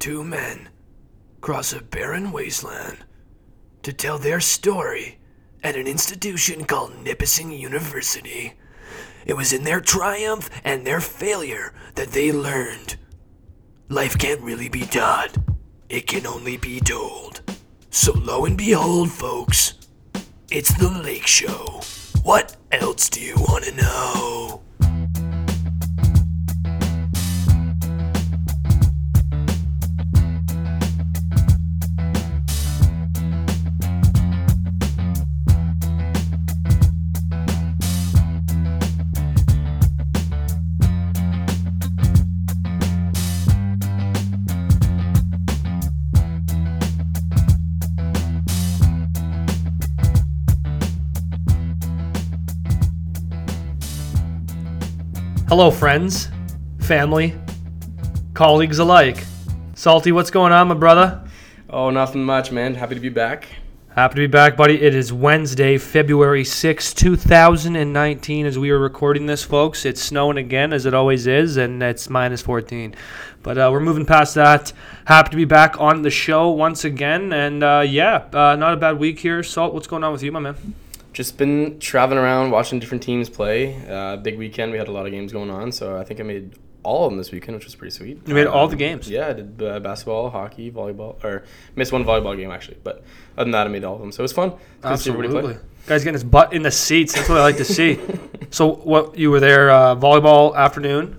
two men cross a barren wasteland to tell their story at an institution called Nipissing University. It was in their triumph and their failure that they learned life can't really be taught, it can only be told. So, lo and behold, folks, it's the Lake Show. What else do you want to know? Hello, friends, family, colleagues alike. Salty, what's going on, my brother? Oh, nothing much, man. Happy to be back. Happy to be back, buddy. It is Wednesday, February sixth, 2019, as we are recording this, folks. It's snowing again, as it always is, and it's minus 14. But uh, we're moving past that. Happy to be back on the show once again. And uh, yeah, uh, not a bad week here. Salt, what's going on with you, my man? Just been traveling around, watching different teams play. Uh, big weekend. We had a lot of games going on, so I think I made all of them this weekend, which was pretty sweet. You made all Um, the games? Yeah, I did uh, basketball, hockey, volleyball, or missed one volleyball game actually, but other than that, I made all of them. So it was fun. Good to see everybody play. Absolutely. Guy's getting his butt in the seats. That's what I like to see. so, what you were there uh, volleyball afternoon,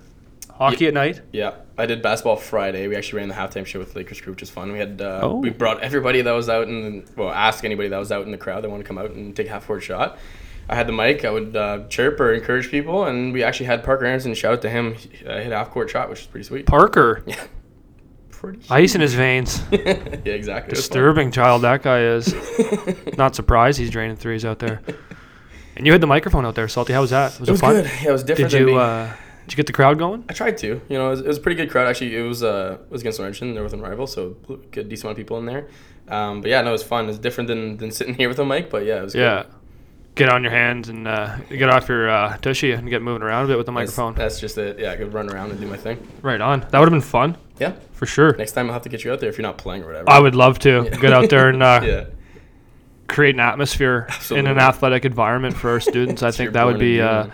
hockey at night? Yeah, I did basketball Friday. We actually ran the halftime show with the Lakers crew, which is fun. We had uh, Oh. we brought everybody that was out and well, ask anybody that was out in the crowd that wanted to come out and take a half court shot. I had the mic. I would uh, chirp or encourage people, and we actually had Parker Anderson. Shout out to him. He, uh, hit a half court shot, which is pretty sweet. Parker, Yeah, pretty. ice in his veins. yeah, exactly. Was. Disturbing child that guy is. Not surprised he's draining threes out there. And you had the microphone out there, Salty. How was that? Was It was fun? good. Yeah, it was different. Did than you being- uh, did you get the crowd going? I tried to. You know, it was, it was a pretty good crowd. Actually, it was uh, it was against Laurentian. They're with a rival, so good decent amount of people in there. Um, but yeah, no, it was fun. It's different than, than sitting here with a mic, but yeah, it was Yeah. good. Get on your hands and uh, get off your uh, tushy and get moving around a bit with the microphone. That's, just it. Yeah, I could run around and do my thing. right on. That would have been fun Yeah. for sure. Next time I'll have to get you out there if you're not playing or whatever. I would love to Yeah. get out there and uh, yeah. create an atmosphere in an athletic environment for our students. I think that would be uh.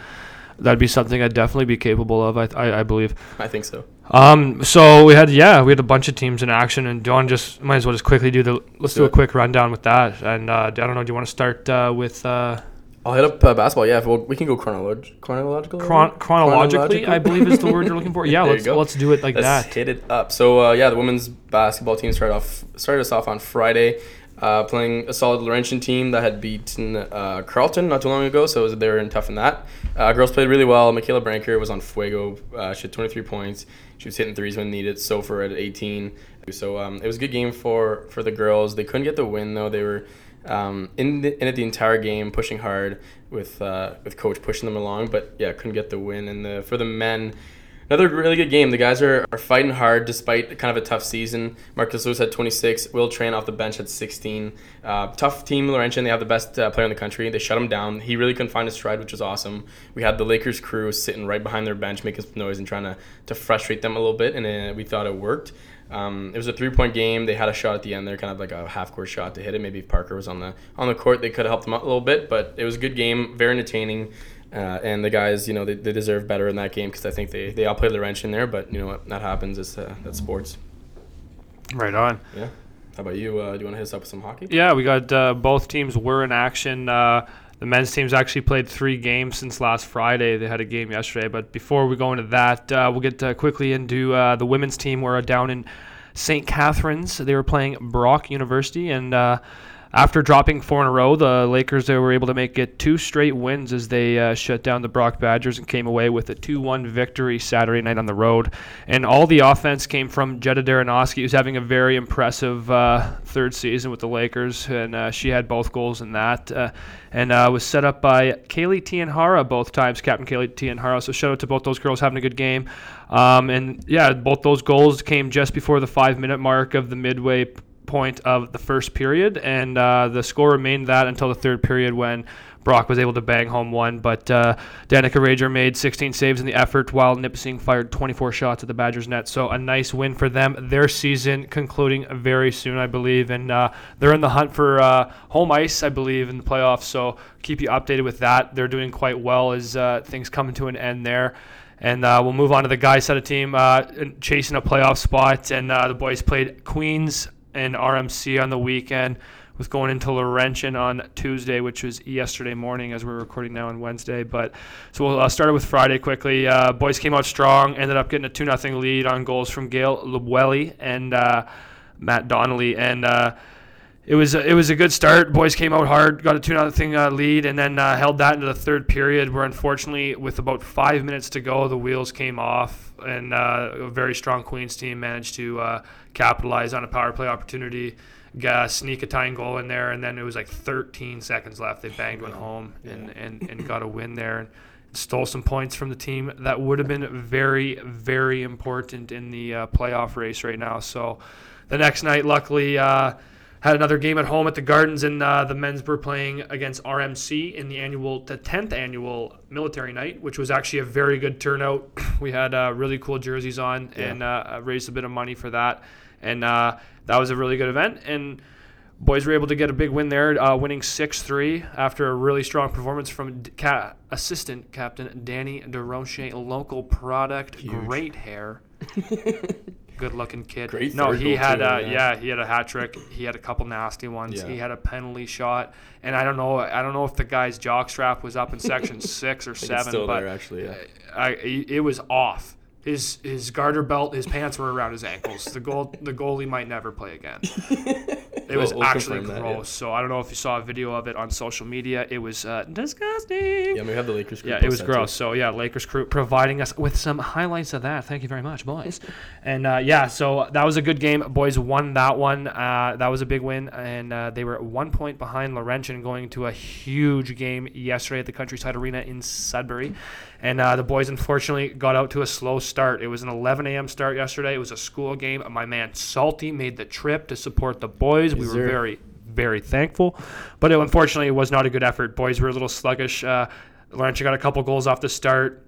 That'd be something I'd definitely be capable of. I, I, I believe. I think so. Um, so we had yeah, we had a bunch of teams in action, and Don just might as well just quickly do the let's do do a quick rundown with that. And uh, I don't know, do you want to start uh, with uh, I'll hit up uh, basketball. Yeah, we'll, we can go chronolog- chronological. chron- chronologically? I believe is the word you're looking for. Yeah, let's let's do it like Let's that. hit it up. So uh, yeah, the women's basketball team started off started us off on Friday, uh, playing a solid Laurentian team that had beaten uh, Carleton not too long ago. So they were in tough in that. Uh, girls played really well. Michaela Branker was on fuego. Uh, she had 23 points. She was hitting threes when needed. Sofer at 18. So um, it was a good game for for the girls. They couldn't get the win though. They were um, in, the, in it the entire game, pushing hard with uh, with coach pushing them along. But yeah, couldn't get the win. And the, for the men. Another really good game. The guys are, are fighting hard despite kind of a tough season. Marcus Lewis had 26. Will Train off the bench had 16. Uh, tough team, Laurentian. They have the best uh, player in the country. They shut him down. He really couldn't find his stride, which was awesome. We had the Lakers crew sitting right behind their bench, making some noise and trying to, to frustrate them a little bit, and uh, we thought it worked. Um, it was a three point game. They had a shot at the end there, kind of like a half court shot to hit it. Maybe if Parker was on the on the court, they could have helped them out a little bit. But it was a good game, very entertaining. Uh, and the guys, you know, they, they deserve better in that game because I think they, they outplayed the wrench in there. But you know what, that happens. It's uh, that's sports. Right on. Yeah. How about you? Uh, do you want to hit us up with some hockey? Yeah, we got uh, both teams were in action. Uh, the men's teams actually played three games since last Friday. They had a game yesterday, but before we go into that, uh, we'll get uh, quickly into uh, the women's team. We're down in St. Catharines. They were playing Brock University, and uh, after dropping four in a row, the Lakers they were able to make it two straight wins as they uh, shut down the Brock Badgers and came away with a 2-1 victory Saturday night on the road. And all the offense came from Jetta Daranoski, who's having a very impressive uh, third season with the Lakers, and uh, she had both goals in that. Uh, and uh, was set up by Kaylee Tianhara both times, Captain Kaylee Tianhara. So shout out to both those girls having a good game. Um, and yeah, both those goals came just before the five-minute mark of the midway point of the first period, and uh, the score remained that until the third period when Brock was able to bang home one. But uh, Danica Rager made 16 saves in the effort, while Nipissing fired 24 shots at the Badgers net. So a nice win for them. Their season concluding very soon, I believe, and uh, they're in the hunt for uh, home ice, I believe, in the playoffs. So keep you updated with that. They're doing quite well as uh, things come to an end there. And uh, we'll move on to the guys side of team uh, chasing a playoff spot. And uh, the boys played Queens and RMC on the weekend, with going into Laurentian on Tuesday, which was yesterday morning as we're recording now on Wednesday. But so we'll uh, start with Friday quickly. Uh, boys came out strong, ended up getting a 2 0 lead on goals from Gail Lubwelli and uh, Matt Donnelly. And it was it was a good start. Boys came out hard, got a two nothing uh, lead, and then uh, held that into the third period. Where unfortunately, with about five minutes to go, the wheels came off, and uh, a very strong Queens team managed to uh, capitalize on a power play opportunity, got, sneak a tying goal in there, and then it was like 13 seconds left. They banged one home and, and, and got a win there. And, Stole some points from the team that would have been very, very important in the uh, playoff race right now. So, the next night, luckily, uh, had another game at home at the Gardens, and uh, the men's were playing against RMC in the annual, the tenth annual military night, which was actually a very good turnout. we had uh, really cool jerseys on yeah. and uh, raised a bit of money for that, and uh, that was a really good event. And boys were able to get a big win there, uh, winning six three after a really strong performance from ca- assistant captain Danny DeRoche, local product, Huge. great hair. good looking kid. Great. No, he had a, yeah. yeah. he had a hat trick. He had a couple nasty ones. Yeah. He had a penalty shot, and I don't know I don't know if the guy's jock strap was up in section six or seven, but there, actually, yeah. I, it was off. His his garter belt, his pants were around his ankles. The goal the goalie might never play again. It was we'll, we'll actually gross. That, yeah. So I don't know if you saw a video of it on social media. It was uh, disgusting. Yeah, we have the Lakers crew. Yeah, it was gross. Too. So yeah, Lakers crew providing us with some highlights of that. Thank you very much, boys. and uh, yeah, so that was a good game. Boys won that one. Uh, that was a big win, and uh, they were at one point behind Laurentian going to a huge game yesterday at the Countryside Arena in Sudbury. And uh, the boys unfortunately got out to a slow start. It was an 11 a.m. start yesterday. It was a school game. My man Salty made the trip to support the boys. Yes, we were very, very thankful. But it, unfortunately, it was not a good effort. Boys were a little sluggish. Uh, Laurentian got a couple goals off the start.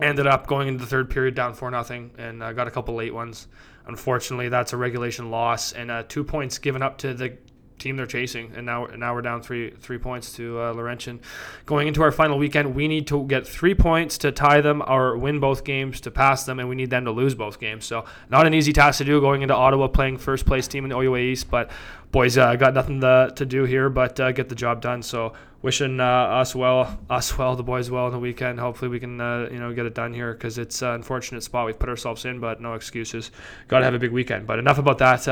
Ended up going into the third period down 4 nothing and uh, got a couple late ones. Unfortunately, that's a regulation loss and uh, two points given up to the team they're chasing, and now now we're down three three points to uh, Laurentian. Going into our final weekend, we need to get three points to tie them or win both games to pass them, and we need them to lose both games. So not an easy task to do going into Ottawa playing first place team in the OUA East, but boys uh, got nothing to, to do here but uh, get the job done. So wishing uh, us well, us well, the boys well on the weekend. Hopefully we can uh, you know get it done here because it's an unfortunate spot we've put ourselves in, but no excuses. Got to have a big weekend. But enough about that.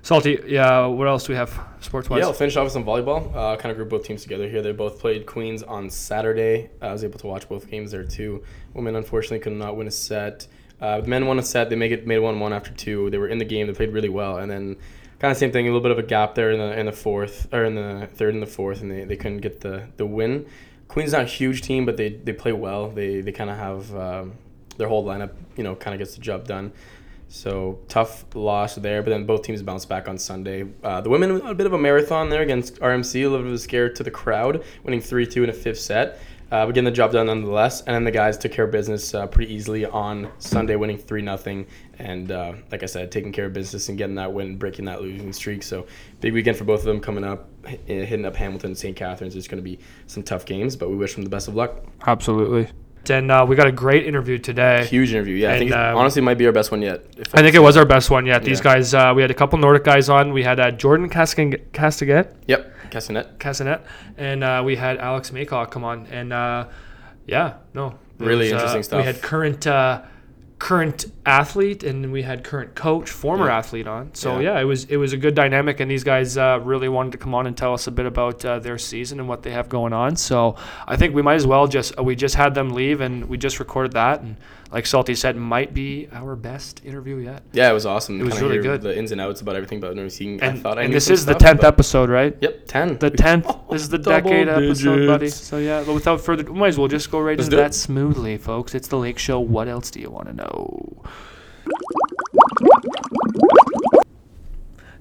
Uh, Salty, yeah. What else do we have sports wise? Yeah, I'll finish off with some volleyball. Uh, kind of group both teams together here. They both played Queens on Saturday. I was able to watch both games there too. Women unfortunately could not win a set. Uh, the men won a set. They make it made one one after two. They were in the game. They played really well, and then kind of same thing. A little bit of a gap there in the in the fourth or in the third and the fourth, and they, they couldn't get the the win. Queens not a huge team, but they, they play well. They they kind of have um, their whole lineup. You know, kind of gets the job done. So tough loss there, but then both teams bounced back on Sunday. Uh, the women a bit of a marathon there against RMC, a little bit of a scare to the crowd, winning three two in a fifth set. Uh, but getting the job done nonetheless. And then the guys took care of business uh, pretty easily on Sunday, winning three nothing. And uh, like I said, taking care of business and getting that win, breaking that losing streak. So big weekend for both of them coming up, hitting up Hamilton, St. Catharines. It's going to be some tough games, but we wish them the best of luck. Absolutely. And uh, we got a great interview today. Huge interview, yeah. And, I think uh, honestly might be our best one yet. I think it was our best one yet. These yeah. guys, uh, we had a couple Nordic guys on. We had uh, Jordan Castaget. Yep, Castanet. Castanet, and uh, we had Alex Maycock come on, and uh, yeah, no, really was, interesting stuff. We had current current athlete and we had current coach, former yeah. athlete on. So yeah. yeah. it was it was a good dynamic, and these guys uh, really wanted to come on and tell us a bit about uh, their season and what they have going on. So I think we might as well just uh, we just had them leave and we just recorded that and like Salty said, might be our best interview yet. Yeah, it was awesome. It was really good. The ins and outs about everything about nursing. And, I thought I and this is the tenth episode, right? Yep, ten. The tenth. this is the decade digits. episode, buddy. So yeah, but without further, we might as well just go right Let's into that smoothly, folks. It's the Lake Show. What else do you want to know?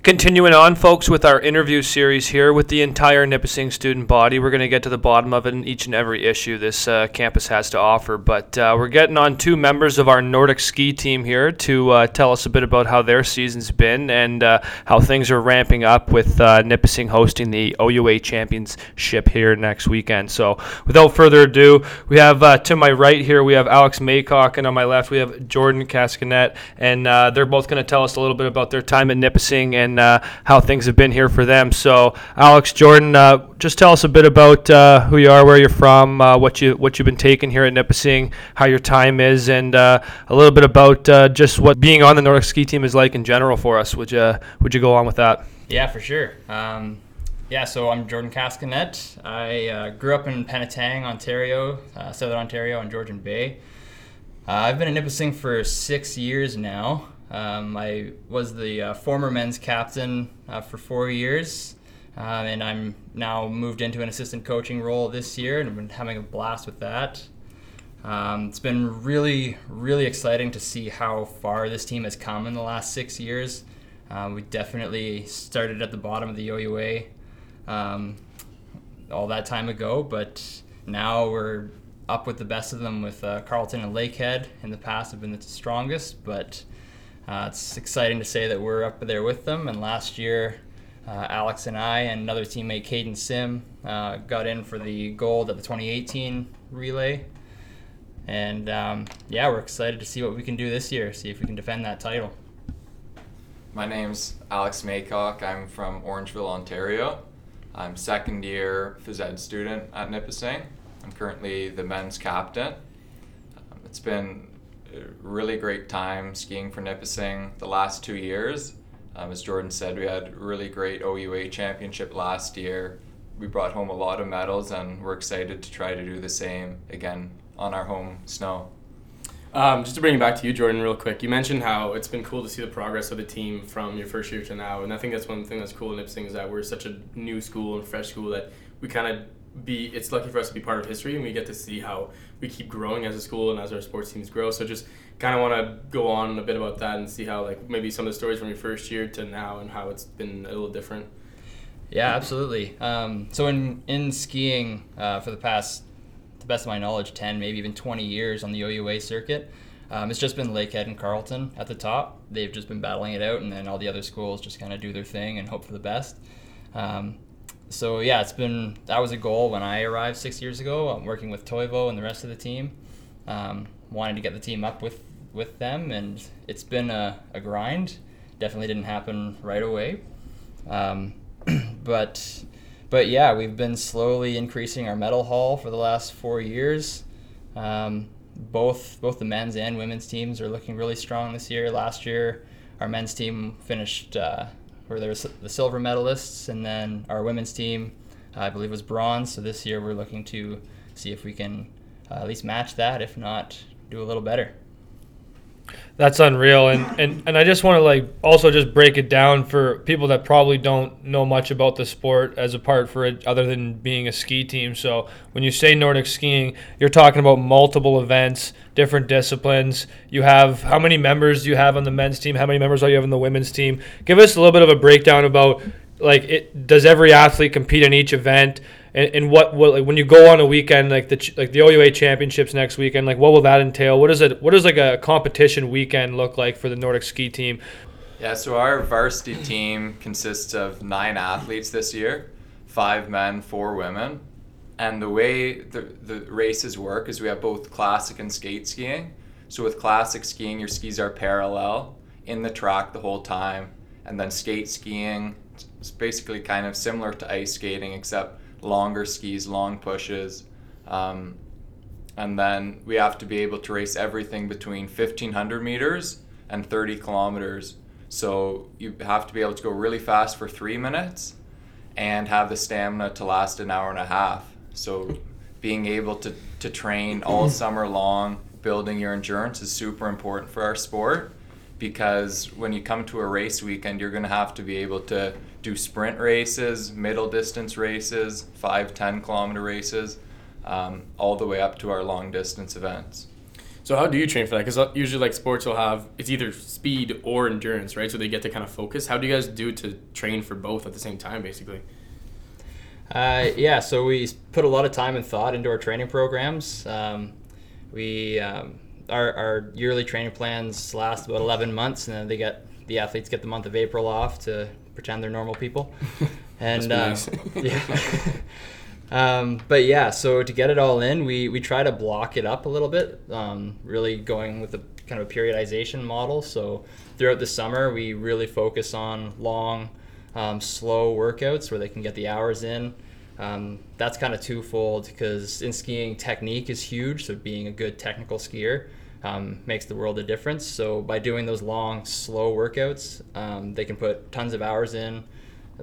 Continuing on, folks, with our interview series here with the entire Nipissing student body. We're going to get to the bottom of it in each and every issue this uh, campus has to offer. But uh, we're getting on two members of our Nordic ski team here to uh, tell us a bit about how their season's been and uh, how things are ramping up with uh, Nipissing hosting the OUA Championship here next weekend. So, without further ado, we have uh, to my right here, we have Alex Maycock, and on my left, we have Jordan Cascagnette. And they're both going to tell us a little bit about their time at Nipissing and uh, how things have been here for them. So, Alex Jordan, uh, just tell us a bit about uh, who you are, where you're from, uh, what you what you've been taking here at Nipissing, how your time is, and uh, a little bit about just what being on the Nordic ski team is like in general for us. Would you would you go on with that? Yeah, for sure. Um, yeah, so I'm Jordan Cascagnette. I grew up in Penetang, Ontario, Southern Ontario, on Georgian Bay. I've been in Nipissing for six years now. Um, I was the uh, former men's captain uh, for four years, uh, and I'm now moved into an assistant coaching role this year, and I've been having a blast with that. Um, it's been really, really exciting to see how far this team has come in the last six years. Uh, we definitely started at the bottom of the OUA um, all that time ago, but now we're up with the best of them with uh, Carleton and Lakehead. In the past, have been the strongest, but uh, it's exciting to say that we're up there with them. And last year, uh, Alex and I and another teammate, Caden Sim, uh, got in for the gold at the 2018 relay. And um, yeah, we're excited to see what we can do this year, see if we can defend that title. My name's Alex Maycock. I'm from Orangeville, Ontario. I'm second year phys ed student at Nipissing. I'm currently the men's captain. Um, it's been really great time skiing for Nipissing the last two years. Um, as Jordan said, we had really great OUA championship last year. We brought home a lot of medals, and we're excited to try to do the same again on our home snow. Um, just to bring it back to you, Jordan, real quick. You mentioned how it's been cool to see the progress of the team from your first year to now, and I think that's one thing that's cool in Nipissing is that we're such a new school and fresh school that we kind of be it's lucky for us to be part of history and we get to see how we keep growing as a school and as our sports teams grow. So just kind of want to go on a bit about that and see how like maybe some of the stories from your first year to now and how it's been a little different. Yeah absolutely. Um, so in in skiing uh, for the past to the best of my knowledge 10 maybe even 20 years on the oua circuit um, it's just been lakehead and carleton at the top. They've just been battling it out and then all the other schools just kind of do their thing and hope for the best. Um, so yeah, it's been that was a goal when I arrived six years ago. I'm working with Toivo and the rest of the team, um, wanting to get the team up with with them, and it's been a, a grind. Definitely didn't happen right away, um, but but yeah, we've been slowly increasing our medal haul for the last four years. Um, both both the men's and women's teams are looking really strong this year. Last year, our men's team finished uh, where the silver medalists, and then our women's team, I believe, was bronze. So this year we're looking to see if we can uh, at least match that, if not, do a little better. That's unreal, and, and, and I just want to like also just break it down for people that probably don't know much about the sport as a part for it, other than being a ski team. So when you say Nordic skiing, you're talking about multiple events, different disciplines. You have how many members do you have on the men's team? How many members are you have on the women's team? Give us a little bit of a breakdown about like it. Does every athlete compete in each event? And, and what, what like when you go on a weekend like the like the OUA championships next weekend like what will that entail? What is it what does like a competition weekend look like for the Nordic ski team? Yeah so our varsity team consists of nine athletes this year five men four women. And the way the, the races work is we have both classic and skate skiing. So with classic skiing your skis are parallel in the track the whole time. And then skate skiing it's basically kind of similar to ice skating except longer skis, long pushes. Um, and then we have to be able to race everything between 1500 meters and 30 kilometers. So you have to be able to go really fast for three minutes and have the stamina to last an hour and a half. So being able to, to train all summer long, building your endurance is super important for our sport because when you come to a race weekend, you're going to have to be able to do sprint races, middle distance races, five, 10 kilometer races, um, all the way up to our long distance events. So how do you train for that? Because usually like sports will have it's either speed or endurance, right? So they get to kind of focus. How do you guys do to train for both at the same time, basically? Uh, yeah, so we put a lot of time and thought into our training programs. Um, we um, our, our yearly training plans last about 11 months, and then they get the athletes get the month of April off to pretend they're normal people. And uh, yeah. Um, but yeah, so to get it all in, we, we try to block it up a little bit, um, really going with a kind of a periodization model. So throughout the summer, we really focus on long, um, slow workouts where they can get the hours in. Um, that's kind of twofold because in skiing, technique is huge. So being a good technical skier um, makes the world a difference. So by doing those long, slow workouts, um, they can put tons of hours in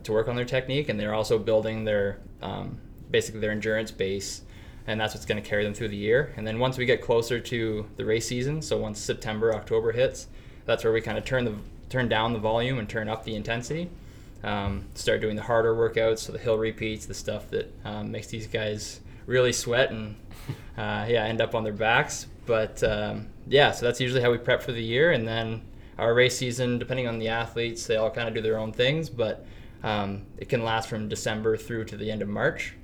to work on their technique, and they're also building their um, basically their endurance base, and that's what's going to carry them through the year. And then once we get closer to the race season, so once September, October hits, that's where we kind of turn the turn down the volume and turn up the intensity. Um, start doing the harder workouts, so the hill repeats, the stuff that um, makes these guys really sweat and uh, yeah, end up on their backs. But um, yeah, so that's usually how we prep for the year, and then our race season, depending on the athletes, they all kind of do their own things, but um, it can last from December through to the end of March.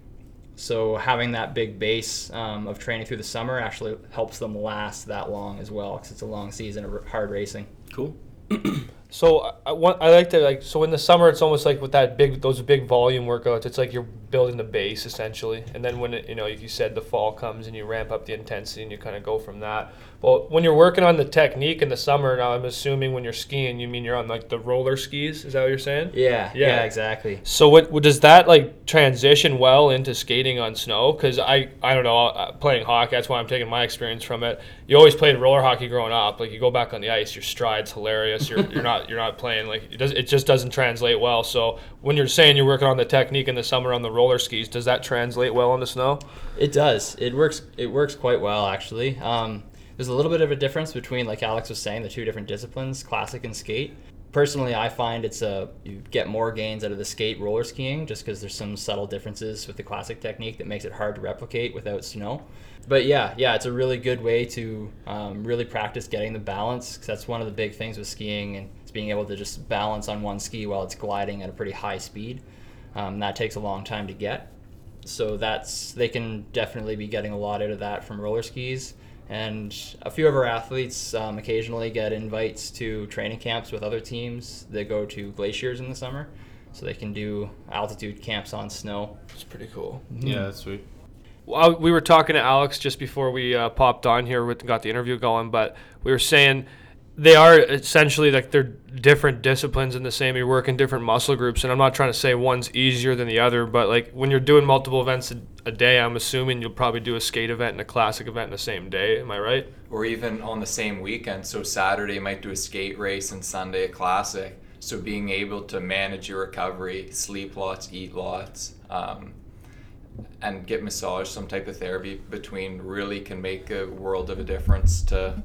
So having that big base um, of training through the summer actually helps them last that long as well, because it's a long season of hard racing. Cool. So I, I want I like to like so in the summer it's almost like with that big those big volume workouts it's like you're building the base essentially and then when it, you know like you said the fall comes and you ramp up the intensity and you kind of go from that. Well, when you're working on the technique in the summer now I'm assuming when you're skiing you mean you're on like the roller skis is that what you're saying? Yeah, Yeah. yeah, exactly. So what, what does that like transition well into skating on snow? Because I I don't know uh, playing hockey that's why I'm taking my experience from it. You always played roller hockey growing up. Like you go back on the ice, your stride's hilarious. You're you're not you're not playing like it does it just doesn't translate well. So when you're saying you're working on the technique in the summer on the roller skis, does that translate well on the snow? It does. It works. It works quite well actually. Um, there's a little bit of a difference between, like Alex was saying, the two different disciplines, classic and skate. Personally, I find it's a you get more gains out of the skate roller skiing just because there's some subtle differences with the classic technique that makes it hard to replicate without snow. But yeah, yeah, it's a really good way to um, really practice getting the balance because that's one of the big things with skiing and being able to just balance on one ski while it's gliding at a pretty high speed. Um, that takes a long time to get so that's they can definitely be getting a lot out of that from roller skis and a few of our athletes um, occasionally get invites to training camps with other teams that go to glaciers in the summer so they can do altitude camps on snow It's pretty cool. Yeah, that's sweet. Well, we were talking to Alex just before we uh, popped on here, with, got the interview going, but we were saying they are essentially like they're different disciplines in the same. You're working different muscle groups, and I'm not trying to say one's easier than the other, but like when you're doing multiple events a, a day, I'm assuming you'll probably do a skate event and a classic event in the same day. Am I right? or even on the same weekend. So Saturday you might do a skate race and Sunday a classic. So being able to manage your recovery, sleep lots, eat lots, um, and get massage, some type of therapy between really can make a world of a difference to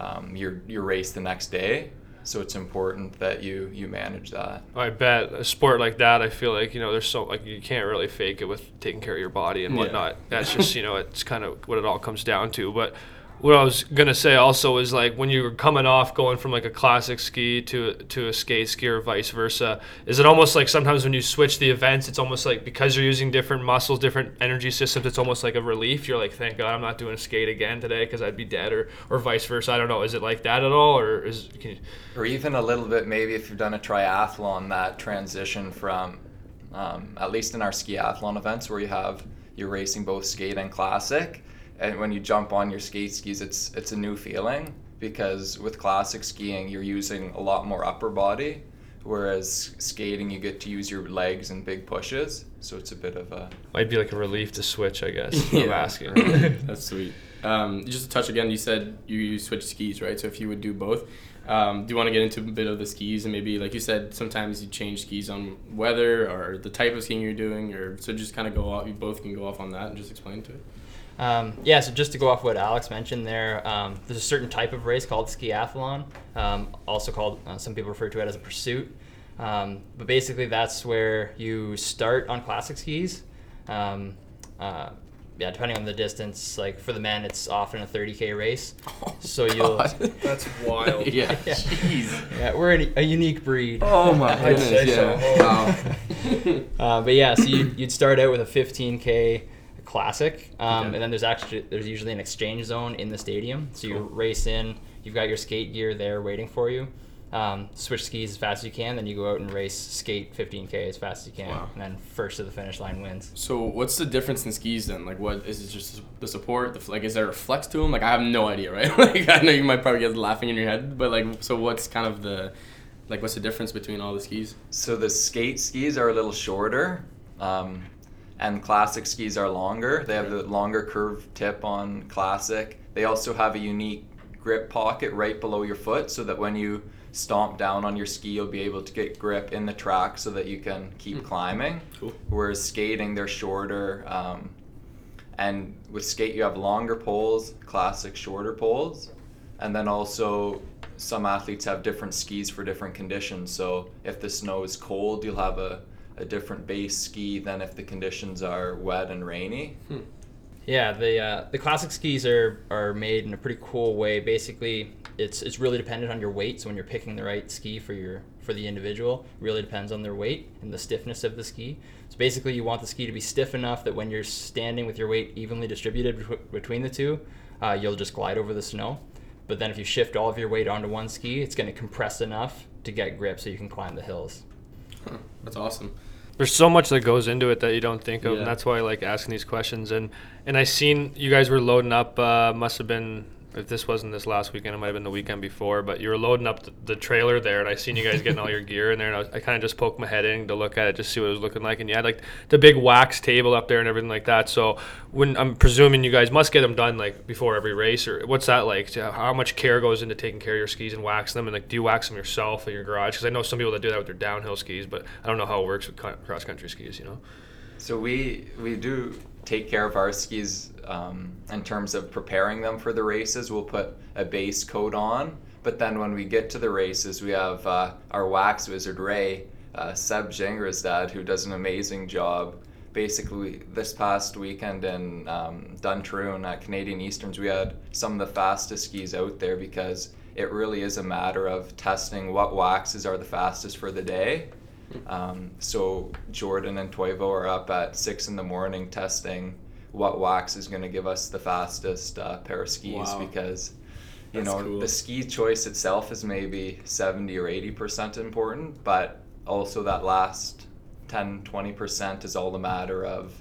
um, your your race the next day. So it's important that you you manage that. I bet a sport like that, I feel like you know, there's so like you can't really fake it with taking care of your body and Yeah. whatnot. That's just you know, it's kind of what it all comes down to. But what I was gonna say also is like when you're coming off going from like a classic ski to to a skate ski or vice versa, is it almost like sometimes when you switch the events, it's almost like because you're using different muscles, different energy systems, it's almost like a relief. You're like, thank God I'm not doing a skate again today because I'd be dead, or or vice versa. I don't know. Is it like that at all, or is can you, or even a little bit maybe if you've done a triathlon that transition from um, at least in our skiathlon events where you have you're racing both skate and classic and when you jump on your skate skis it's it's a new feeling because with classic skiing you're using a lot more upper body whereas skating you get to use your legs and big pushes so it's a bit of a might be like a relief to switch? I guess. I'm Yeah. asking. That's sweet. Um, just to touch again, you said you, you switch skis, right? So if you would do both, um, do you want to get into a bit of the skis and maybe, like you said, sometimes you change skis on weather or the type of skiing you're doing, or so just kind of go off. You both can go off on that and just explain to it. Um, yeah, so just to go off what Alex mentioned there, um, there's a certain type of race called skiathlon, um, also called, uh, some people refer to it as a pursuit. Um, but basically, that's where you start on classic skis. Um, uh, yeah, depending on the distance, like for the men, it's often a 30k race. so you'll That's wild. yeah. Yeah. Jeez. yeah, we're a, a unique breed. Oh my I'd goodness. say so. yeah. Wow. Uh, but yeah, so you, you'd start out with a 15k classic, um, Okay. and then there's actually there's usually an exchange zone in the stadium. So you race in, you've got your skate gear there waiting for you. Um, switch skis as fast as you can, then you go out and race skate 15k as fast as you can, Wow. and then first to the finish line wins. So what's the difference in skis then? Like, what is it? Just the support? The, like, is there a flex to them? Like, I have no idea, right? like, I know you might probably get laughing in your head, but like, so what's kind of the, like, what's the difference between all the skis? So the skate skis are a little shorter, um, and classic skis are longer. They have the longer curved tip on classic. They also have a unique grip pocket right below your foot, so that when you stomp down on your ski, you'll be able to get grip in the track, so that you can keep climbing. Cool. Whereas skating, they're shorter. Um, and with skate, you have longer poles, classic shorter poles. And then also, some athletes have different skis for different conditions. So if the snow is cold, you'll have a, a different base ski than if the conditions are wet and rainy. Yeah, the uh, the classic skis are are made in a pretty cool way. Basically, it's it's really dependent on your weight. So when you're picking the right ski for your for the individual, it really depends on their weight and the stiffness of the ski. So basically, you want the ski to be stiff enough that when you're standing with your weight evenly distributed betw- between the two, uh, you'll just glide over the snow. But then if you shift all of your weight onto one ski, it's going to compress enough to get grip so you can climb the hills. Huh, that's awesome. There's so much that goes into it that you don't think of, Yeah. and that's why I like asking these questions. And and I seen you guys were loading up. Uh, must have been if this wasn't this last weekend, it might have been the weekend before. But you were loading up the, the trailer there, and I seen you guys getting all your gear in there. And I, was, I kind of just poked my head in to look at it, just see what it was looking like. And you had like the big wax table up there and everything like that. So when I'm presuming you guys must get them done like before every race, or what's that like? How much care goes into taking care of your skis and waxing them? And like, do you wax them yourself in your garage? Because I know some people that do that with their downhill skis, but I don't know how it works with cross country skis. You know. So we we do take care of our skis um, in terms of preparing them for the races. We'll put a base coat on, but then when we get to the races, we have uh, our wax wizard Ray, uh, Seb Jengra's dad, who does an amazing job. Basically, this past weekend in um, Duntroon at Canadian Easterns, we had some of the fastest skis out there because it really is a matter of testing what waxes are the fastest for the day. Um, so Jordan and Toivo are up at six in the morning testing what wax is going to give us the fastest uh, pair of skis Wow. because you That's know cool. the ski choice itself is maybe 70 or 80 percent important but also that last 10 20 percent is all the matter of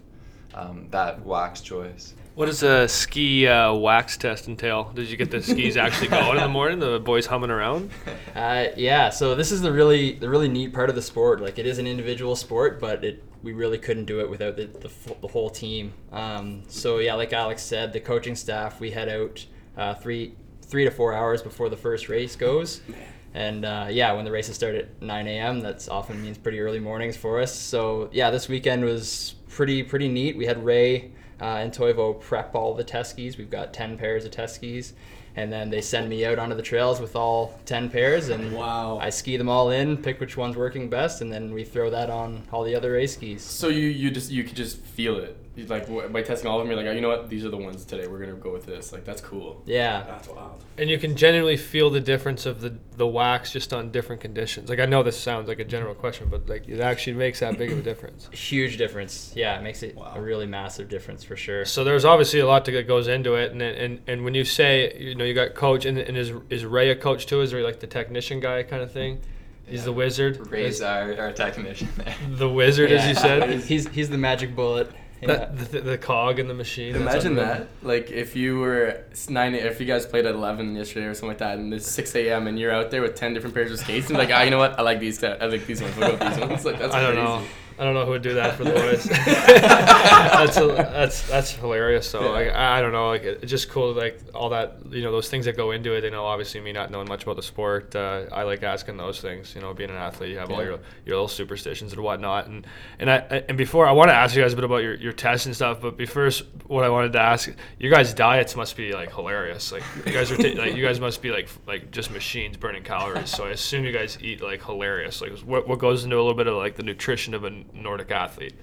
um, that wax choice What does a ski uh, wax test entail? Did you get the skis actually going in the morning? The boys humming around? Uh, yeah, so this is the really the really neat part of the sport. Like it is an individual sport, but it we really couldn't do it without the the, the whole team. Um, so yeah, like Alex said, the coaching staff we head out uh, three three to four hours before the first race goes. And uh, yeah, when the races start at 9 a.m., that's often means pretty early mornings for us. So yeah, this weekend was pretty pretty neat. We had Ray uh, and Toivo prep all the test skis. We've got 10 pairs of test skis. And then they send me out onto the trails with all 10 pairs, and Wow. I ski them all in, pick which one's working best, and then we throw that on all the other race skis. So you you just you could just feel it. You, like by testing all of them, you're like, oh, you know what? These are the ones today. We're gonna go with this. Like that's cool. Yeah. That's wild. And you can genuinely feel the difference of the, the wax just on different conditions. Like I know this sounds like a general question, but like it actually makes that big of a difference. Huge difference. Yeah, it makes it Wow. a really massive difference for sure. So there's obviously a lot that goes into it, and and, and when you say you know you got coach and, and is is Ray a coach too? Is he like the technician guy kind of thing? He's the wizard. Ray's our, our technician there the wizard, as you said. he's he's the magic bullet. Yeah. That, the, the cog in the machine. Imagine that. Like if you were nine, if you guys played at eleven yesterday or something like that, and it's six a.m. and you're out there with ten different pairs of skates, and like, ah, you know what? I like these. I like these ones. Go with these ones. Like that's I don't know. I don't know who would do that for the boys. that's, that's that's hilarious. So like I I don't know. Like it's just cool. Like all that you know those things that go into it. You know, obviously me not knowing much about the sport, uh, I like asking those things. You know, being an athlete, you have all your your little superstitions and whatnot. And and I and before I want to ask you guys a bit about your, your tests and stuff. But before what I wanted to ask, you guys' diets must be like hilarious. Like you guys are ta- like you guys must be like like just machines burning calories. So I assume you guys eat like hilarious. Like what what goes into a little bit of like the nutrition of a Nordic athlete.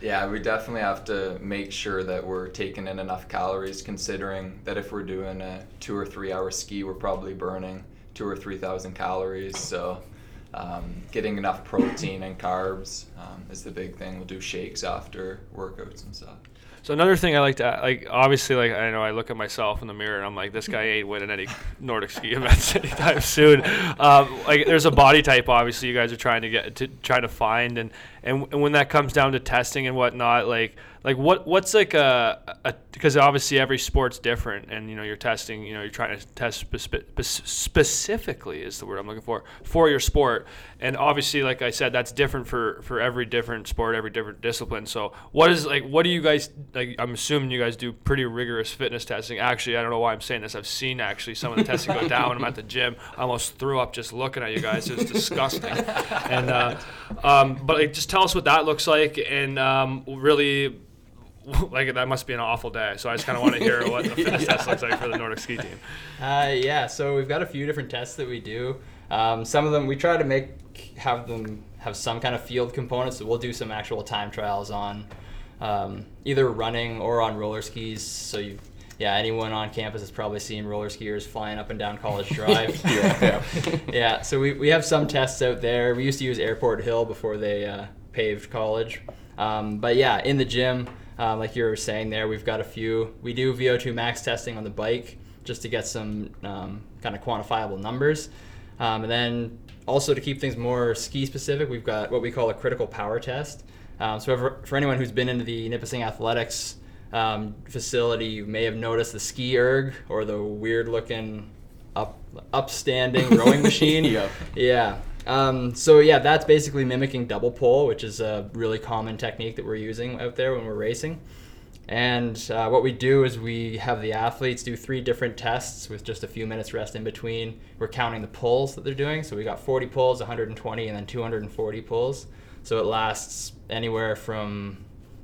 Yeah, we definitely have to make sure that we're taking in enough calories, considering that if we're doing a two or three hour ski, we're probably burning two or three thousand calories. So, um, getting enough protein and carbs um, is the big thing. We'll do shakes after workouts and stuff. So another thing I like to like obviously like I know I look at myself in the mirror and I'm like this guy ain't winning any Nordic ski events anytime soon. Um, like there's a body type obviously you guys are trying to get to trying to find and and, and when that comes down to testing and whatnot like like what what's like a because obviously every sport's different and you know you're testing you know you're trying to test spe- specifically is the word I'm looking for for your sport. And obviously like I said that's different for for every different sport every different discipline. So what is like what do you guys like I'm assuming you guys do pretty rigorous fitness testing. Actually I don't know why I'm saying this. I've seen actually some of the testing go down. When I'm at the gym. I almost threw up just looking at you guys. It's disgusting. And uh, um, but like, just tell us what that looks like. And um, really like that must be an awful day. So I just kind of want to hear what the fitness yeah. test looks like for the Nordic ski team. Uh, yeah, so we've got a few different tests that we do. Um, some of them we try to make have them have some kind of field components. So we'll do some actual time trials on um, either running or on roller skis. So you, yeah, anyone on campus has probably seen roller skiers flying up and down College Drive. yeah, yeah. yeah. So we, we have some tests out there. We used to use Airport Hill before they uh, paved college. Um, but yeah, in the gym. Um, like you were saying there, we've got a few. We do VO2 max testing on the bike just to get some um, kind of quantifiable numbers. Um, and then also to keep things more ski specific, we've got what we call a critical power test. Um, so for, for, anyone who's been into the Nipissing Athletics um, facility, you may have noticed the ski erg or the weird looking up upstanding rowing machine. yep. Yeah. Um, so yeah, that's basically mimicking double pole, which is a really common technique that we're using out there when we're racing. And uh, what we do is we have the athletes do three different tests with just a few minutes rest in between. We're counting the pulls that they're doing. So we got 40 pulls, 120, and then 240 pulls. So it lasts anywhere from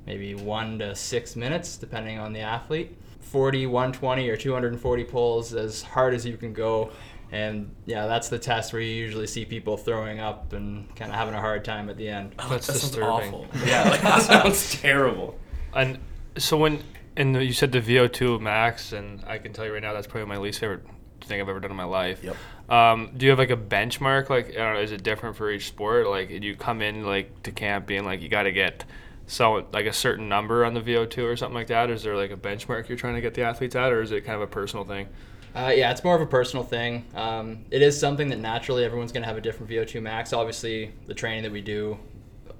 maybe one to six minutes, depending on the athlete. 40, 120, or 240 pulls as hard as you can go and yeah, that's the test where you usually see people throwing up and kind of having a hard time at the end. Oh, that's that disturbing. Awful. yeah, like, that sounds terrible. And so when and you said the VO2 max, and I can tell you right now that's probably my least favorite thing I've ever done in my life. Yep. Um, do you have like a benchmark? Like, I don't know, is it different for each sport? Like, do you come in like to camp being like you got to get so like a certain number on the VO2 or something like that? Is there like a benchmark you're trying to get the athletes at, or is it kind of a personal thing? Uh, yeah, it's more of a personal thing. Um, it is something that naturally everyone's going to have a different VO2 max. Obviously, the training that we do,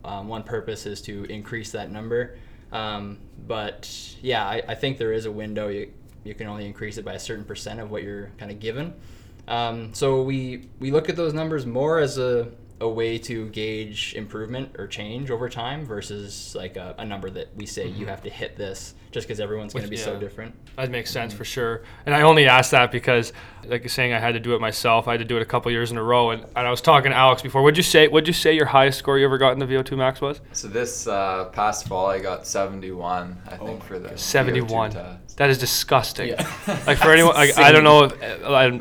um, one purpose is to increase that number. Um, but yeah, I, I, think there is a window. You, you can only increase it by a certain percent of what you're kind of given. Um, so we we look at those numbers more as a a way to gauge improvement or change over time versus like a, a number that we say mm-hmm. you have to hit this just because everyone's going to be yeah, so different. That makes sense mm-hmm. for sure. And I only asked that because, like you're saying, I had to do it myself. I had to do it a couple years in a row. And, and I was talking to Alex before. What'd you say? What'd you say your highest score you ever got in the VO2 max was? So this uh, past fall, I got 71. I oh think for the 71. That is disgusting. Yeah. like for anyone, like, I don't know. If, uh,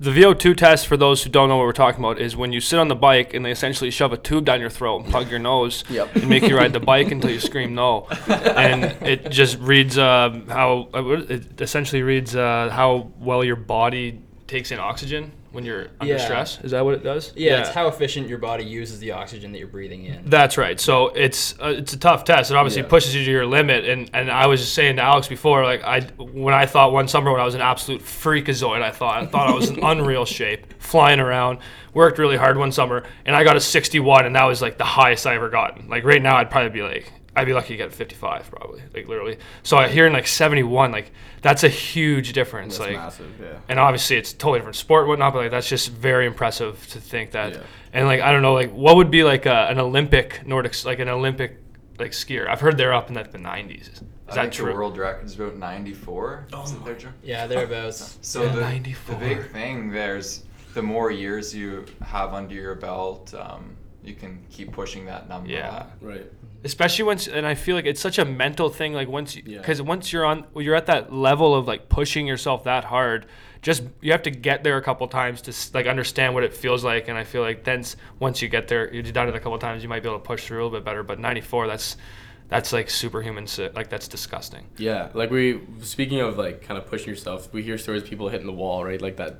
the VO2 test for those who don't know what we're talking about is when you sit on the bike and they essentially shove a tube down your throat and plug your nose yep. and make you ride the bike until you scream no, and it just reads uh, how it essentially reads uh, how well your body takes in oxygen when you're under yeah. stress. Is that what it does? Yeah, yeah, it's how efficient your body uses the oxygen that you're breathing in. That's right. So it's uh, it's a tough test. It obviously yeah. pushes you to your limit. And and I was just saying to Alex before, like I when I thought one summer when I was an absolute freakazoid, I thought I thought I was in unreal shape, flying around. Worked really hard one summer, and I got a 61, and that was like the highest I ever gotten. Like right now, I'd probably be like I'd be lucky to get 55 probably, like literally. So I hearing like 71, like that's a huge difference. That's like, massive, yeah. And obviously it's totally different sport, and whatnot, but like that's just very impressive to think that. Yeah. And like I don't know, like what would be like a, an Olympic Nordic, like an Olympic like skier? I've heard they're up in like the 90s. Is I that true? The world record is about 94. Oh, yeah, thereabouts. So yeah, the, 94. the big thing there's the more years you have under your belt, um, you can keep pushing that number. Yeah, right especially once and i feel like it's such a mental thing like once because yeah. once you're on you're at that level of like pushing yourself that hard just you have to get there a couple times to like understand what it feels like and i feel like then once you get there you've done it a couple times you might be able to push through a little bit better but 94 that's that's like superhuman. si- Like that's disgusting. Yeah, like we speaking of like kind of pushing yourself, we hear stories of people hitting the wall, right? Like that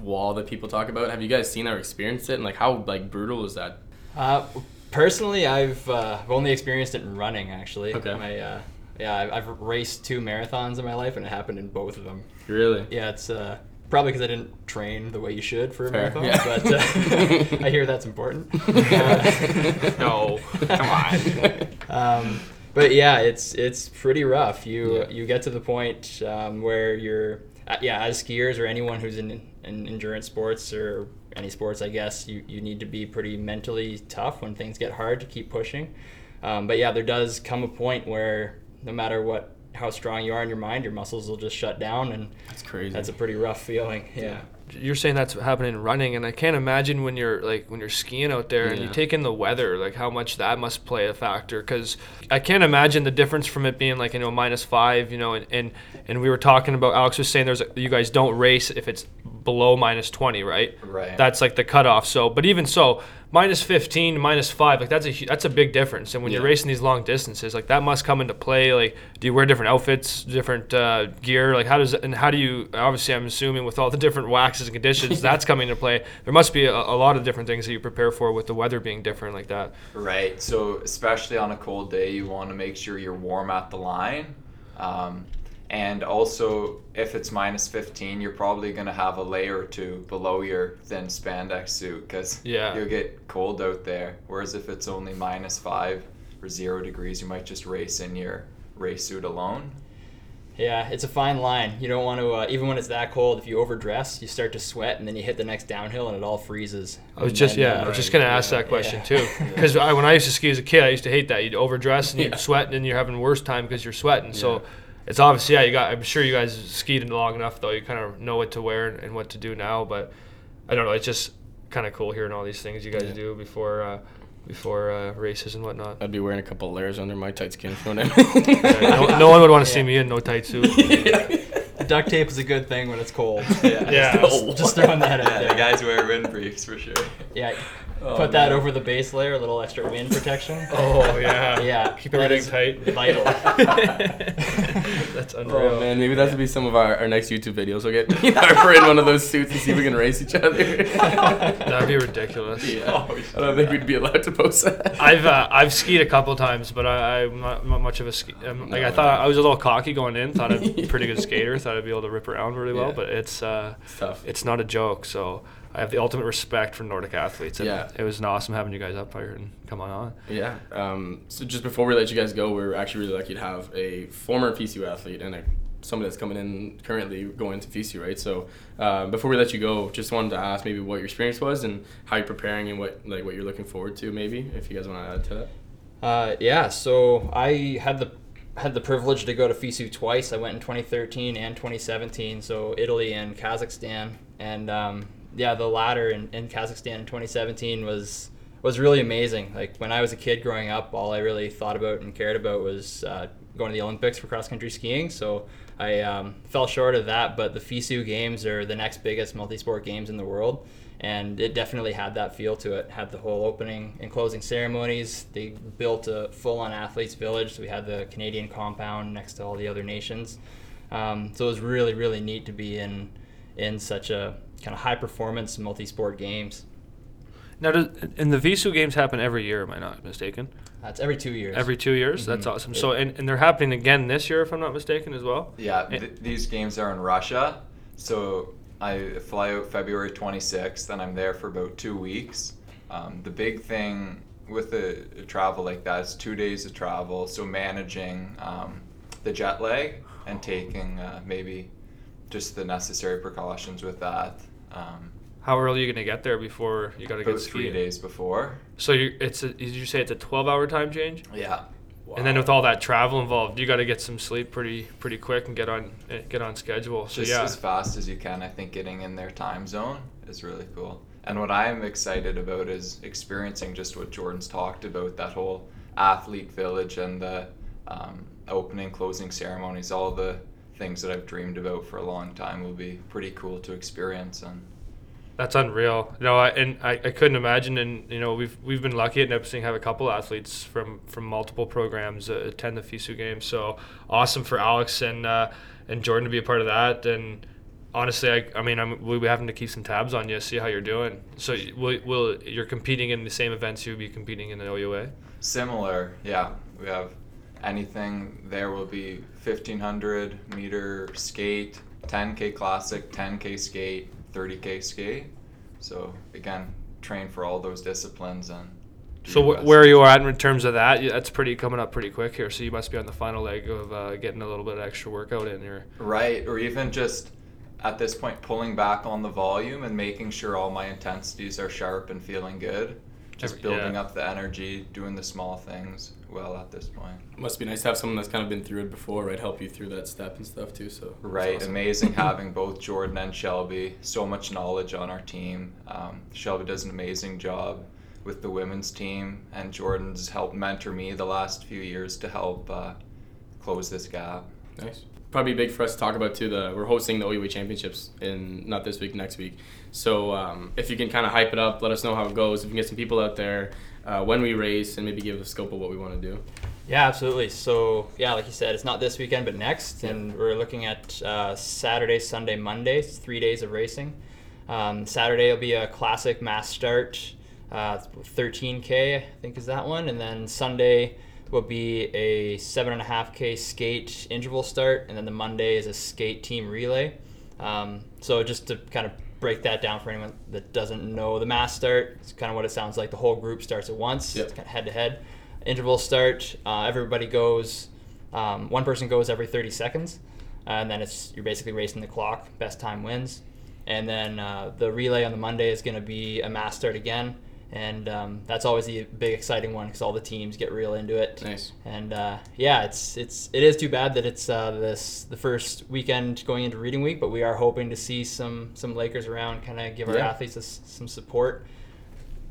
wall that people talk about. Have you guys seen or experienced it? And like how like brutal is that? Uh, personally, I've uh, only experienced it in running. Actually, Okay. My uh, yeah, I've, I've raced two marathons in my life, and it happened in both of them. Really? Yeah, it's uh, probably because I didn't train the way you should for a Fair, marathon. yeah. But uh, I hear that's important. No, come on. um, but yeah, it's it's pretty rough. You Yeah. you get to the point um, where you're uh, yeah as skiers or anyone who's in, in endurance sports or any sports, I guess you, you need to be pretty mentally tough when things get hard to keep pushing. Um, but yeah, there does come a point where no matter what how strong you are in your mind, your muscles will just shut down, and That's crazy. that's a pretty rough feeling. Yeah. You're saying that's happening in running, and I can't imagine when you're like when you're skiing out there and you take in the weather, like how much that must play a factor. Because I can't imagine the difference from it being like you know minus five, you know, and and, and we were talking about Alex was saying there's a, you guys don't race if it's below minus twenty, right? Right. That's like the cutoff. So, but even so, minus fifteen, minus five, like that's a that's a big difference. And when you're racing these long distances, like that must come into play. Like, do you wear different outfits, different uh, gear? Like, how does and how do you? Obviously, I'm assuming with all the different waxes and conditions, that's coming into play. There must be a, a lot of different things that you prepare for with the weather being different like that. Right. So especially on a cold day, you want to make sure you're warm at the line. Um, and also, if it's minus 15, you're probably going to have a layer or two below your thin spandex suit because Yeah. you'll get cold out there. Whereas if it's only minus five or zero degrees, you might just race in your race suit alone. Yeah, it's a fine line. You don't want to, uh, even when it's that cold, if you overdress, you start to sweat, and then you hit the next downhill, and it all freezes. I was And just then, yeah, uh, I was just gonna ask yeah, that question yeah. too, because when I used to ski as a kid, I used to hate that. You'd overdress and you'd Yeah. sweat, and then you're having worse time because you're sweating. So Yeah. It's obvious, yeah. You got. I'm sure you guys skied long enough though. You kind of know what to wear and what to do now. But I don't know. It's just kind of cool hearing all these things you guys Yeah. do before uh, before uh, races and whatnot. I'd be wearing a couple layers under my tight skin. You know Yeah, no, no one would want to see me in no tight suit. Duct tape is a good thing when it's cold. Yeah. just, just throwing that out Yeah, there. the guys wear wind briefs for sure. Yeah, Oh, put that man. over the base layer, a little extra wind protection. Oh yeah. Yeah, Keep that everything is tight. Vital. That's unreal. Oh man, maybe that will be some of our, our next YouTube videos. We'll get Harper in one of those suits and see if we can race each other. That'd be ridiculous. yeah. I don't think we'd be allowed to post that. I've uh, I've skied a couple times, but I, I'm not, not much of a ski. Um, like I No. thought I was a little cocky going in. Thought I'd be a pretty good skater. Thought I'd be able to rip around really well. Yeah. But it's uh, It's tough. it's not a joke. So I have the ultimate respect for Nordic athletes. And Yeah. It was an awesome having you guys up here and come on on. Yeah. Um, so just before we let you guys go, we're actually really lucky to have a former FISU athlete and a, somebody that's coming in currently going to FISU, right? So uh, before we let you go, just wanted to ask maybe what your experience was and how you're preparing and what like what you're looking forward to, maybe if you guys want to add to that. Uh, yeah, so I had the had the privilege to go to FISU twice. I went in 2013 and 2017, so Italy and Kazakhstan. And um, yeah, the latter in, in Kazakhstan in 2017 was was really amazing. Like when I was a kid growing up, all I really thought about and cared about was uh, going to the Olympics for cross country skiing. So I um, fell short of that, but the FISU games are the next biggest multi sport games in the world and it definitely had that feel to it. Had the whole opening and closing ceremonies. They built a full-on athletes village. So we had the Canadian compound next to all the other nations. Um, so it was really, really neat to be in in such a kind of high-performance multi-sport games. Now, does, and the FISU games happen every year. Am I not mistaken? That's every two years. Every two years. That's Mhm. awesome. So and, and they're happening again this year, if I'm not mistaken, as well. Yeah, Eh. th- these games are in Russia. So I fly out February 26th, and I'm there for about two weeks. Um, the big thing with a, a travel like that is two days of travel. So managing um, the jet lag and taking uh, maybe just the necessary precautions with that. Um, How early are you gonna get there before you gotta get three skiing? days before. So you, it's a, did you say it's a 12-hour time change? Yeah. And then with all that travel involved, you got to get some sleep pretty pretty quick and get on eh, get on schedule. So just yeah, as fast as you can. I think getting in their time zone is really cool. And what I'm excited about is experiencing just what Jordan's talked about that whole athlete village and the um, opening, closing ceremonies, all the things that I've dreamed about for a long time will be pretty cool to experience. And That's unreal. Know, I, and I, I couldn't imagine. And you know, we've we've been lucky at Nipissing have a couple athletes from from multiple programs uh, attend the FISU games. So awesome for Alex and uh, and Jordan to be a part of that. And honestly, I, I mean, I'm, we'll be having to keep some tabs on you, see how you're doing. So will, will you're competing in the same events you'll be competing in the OUA? Similar, yeah. We have anything there will be 1500 meter skate, 10k classic, 10k skate, 30k skate. So again, train for all those disciplines and. So wh- where are at in terms of that? That's pretty coming up pretty quick here. So you must be on the final leg of uh, getting a little bit of extra workout in here. Right, or even just at this point pulling back on the volume and making sure all my intensities are sharp and feeling good. Just building yeah. up the energy, doing the small things well at this point. Must be nice to have someone that's kind of been through it before, right? Help you through that step and stuff too. So Right, awesome. amazing having both Jordan and Shelby. So much knowledge on our team. Um, Shelby does an amazing job with the women's team, and Jordan's helped mentor me the last few years to help uh, close this gap. Nice. Probably big for us to talk about too. The we're hosting the OUA Championships in not this week, next week. So um, if you can kind of hype it up, let us know how it goes. If you can get some people out there uh, when we race, and maybe give a scope of what we want to do. Yeah, absolutely. So, yeah, like you said, it's not this weekend, but next. And we're looking at uh, Saturday, Sunday, Monday. It's three days of racing. Um, Saturday will be a classic mass start, uh, 13K, I think is that one. And then Sunday will be a 7.5K skate interval start. And then the Monday is a skate team relay. Um, so, just to kind of break that down for anyone that doesn't know the mass start, it's kind of what it sounds like. The whole group starts at once, Yep. it's kind of head to head interval start. Uh, everybody goes. Um, one person goes every 30 seconds, and then it's you're basically racing the clock. Best time wins. And then uh, the relay on the Monday is going to be a mass start again, and um, that's always the big exciting one because all the teams get real into it. Nice. And uh, yeah, it's it's it is too bad that it's uh, this the first weekend going into reading week, but we are hoping to see some some Lakers around, kind of give our Yeah. athletes s- some support.